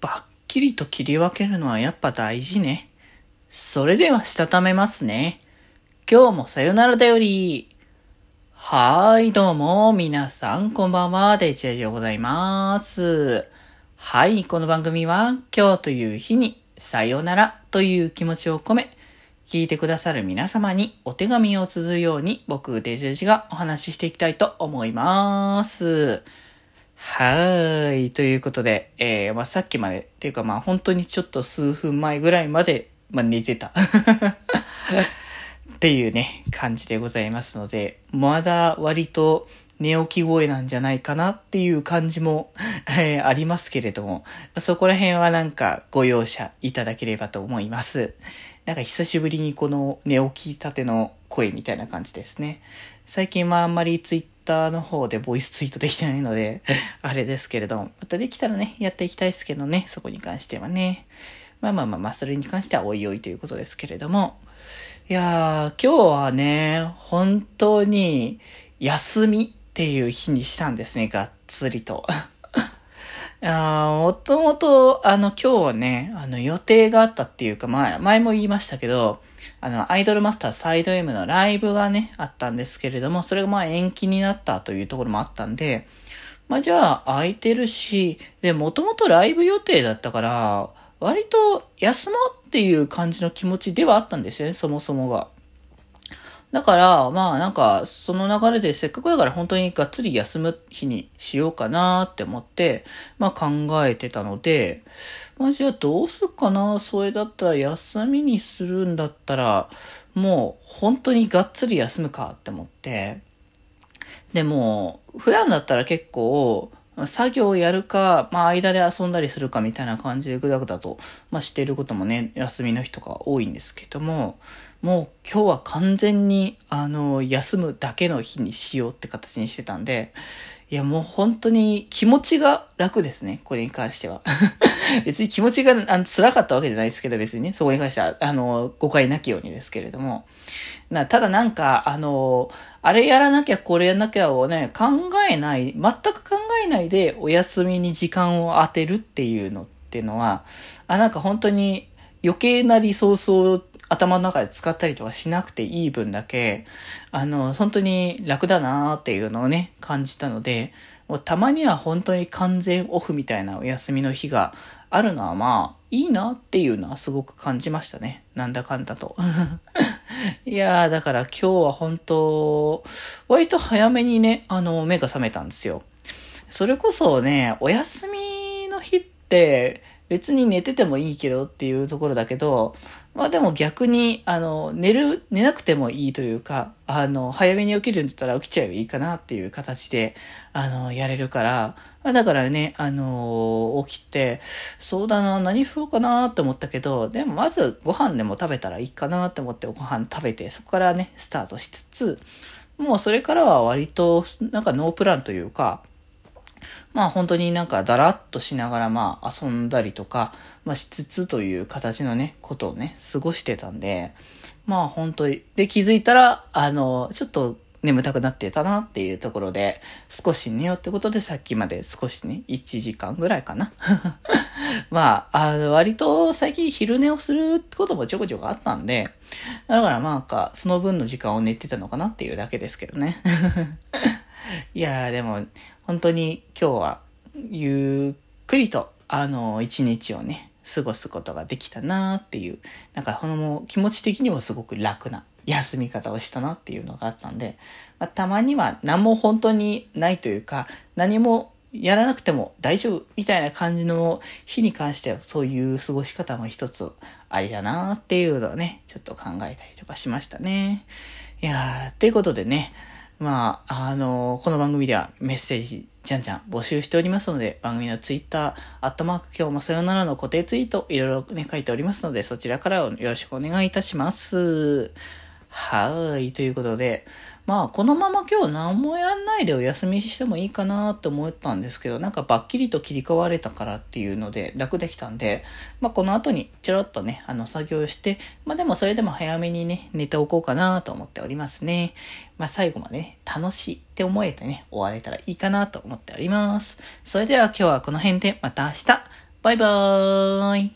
ばっきりと切り分けるのはやっぱ大事ね。それではしたためますね。今日もさよならだより。はーい、どうも、皆さん、こんばんは、デジェジでございます。はい、この番組は、今日という日に、さよならという気持ちを込め、聞いてくださる皆様にお手紙を綴るように、僕、デジェジがお話ししていきたいと思います。はーい。ということで、えー、まあ、さっきまで、っていうかまあ、本当にちょっと数分前ぐらいまで、まあ、寝てた。っていうね、感じでございますので、まだ割と寝起き声なんじゃないかなっていう感じも、えー、ありますけれども、そこら辺はなんかご容赦いただければと思います。なんか久しぶりにこの寝起きたての声みたいな感じですね。最近はあんまりツイッターの方でボイスツイートできてないので、あれですけれども、またできたらね、やっていきたいですけどね、そこに関してはね。まあまあまあまあ、それに関してはおいおいということですけれども。いやー、今日はね、本当に休みっていう日にしたんですね、がっつりと。もともと、あの、今日はね、あの、予定があったっていうか、まあ、前も言いましたけど、あの、アイドルマスターサイド M のライブがね、あったんですけれども、それがまあ延期になったというところもあったんで、まあじゃあ空いてるし、で、もともとライブ予定だったから、割と休もうっていう感じの気持ちではあったんですよね、そもそもが。だから、まあなんか、その流れでせっかくだから本当にがっつり休む日にしようかなって思って、まあ考えてたので、まあじゃあどうすっかなそれだったら休みにするんだったら、もう本当にがっつり休むかって思って、でも、普段だったら結構、作業をやるか、まあ間で遊んだりするかみたいな感じでぐだぐだと、まあしていることもね、休みの日とか多いんですけども、もう今日は完全に、あの、休むだけの日にしようって形にしてたんで、いや、もう本当に気持ちが楽ですね。これに関しては。別に気持ちがあの辛かったわけじゃないですけど、別にね、そこに関しては、あの、誤解なきようにですけれども。なただなんか、あの、あれやらなきゃこれやらなきゃをね、考えない、全く考えないでお休みに時間を当てるっていうのっていうのは、あ、なんか本当に余計なリソースを頭の中で使ったりとかしなくていい分だけ、あの、本当に楽だなーっていうのをね、感じたので、もうたまには本当に完全オフみたいなお休みの日があるのはまあ、いいなっていうのはすごく感じましたね。なんだかんだと。いやー、だから今日は本当、割と早めにね、あの、目が覚めたんですよ。それこそね、お休みの日って、別に寝ててもいいけどっていうところだけど、まあでも逆に、あの、寝る、寝なくてもいいというか、あの、早めに起きるんだったら起きちゃえばいいかなっていう形で、あの、やれるから、まあだからね、あの、起きて、そうだな、何風かなって思ったけど、でもまずご飯でも食べたらいいかなって思ってご飯食べて、そこからね、スタートしつつ、もうそれからは割と、なんかノープランというか、まあ本当になんかだらっとしながらまあ遊んだりとか、まあしつつという形のね、ことをね、過ごしてたんで、まあ本当に、で気づいたら、あの、ちょっと眠たくなってたなっていうところで、少し寝ようってことでさっきまで少しね、1時間ぐらいかな。まあ、あの、割と最近昼寝をすることもちょこちょこあったんで、だからまあか、その分の時間を寝てたのかなっていうだけですけどね。いやーでも、本当に今日はゆっくりと、あの、一日をね、過ごすことができたなーっていう、なんかこのも気持ち的にもすごく楽な休み方をしたなっていうのがあったんで、まあ、たまには何も本当にないというか、何もやらなくても大丈夫みたいな感じの日に関してはそういう過ごし方も一つありだなっていうのをね、ちょっと考えたりとかしましたね。いやー、っていうことでね、まあ、あの、この番組ではメッセージ、じゃんじゃん募集しておりますので、番組のツイッター、アットマーク今日もさよならの固定ツイート、いろいろね、書いておりますので、そちらからよろしくお願いいたします。はい、ということで、まあ、このまま今日何もやんないでお休みしてもいいかなって思ったんですけど、なんかバッキリと切り替われたからっていうので楽できたんで、まあ、この後にちょろっとね、あの、作業して、まあ、でもそれでも早めにね、寝ておこうかなと思っておりますね。まあ、最後までね、楽しいって思えてね、終われたらいいかなと思っております。それでは今日はこの辺でまた明日。バイバーイ。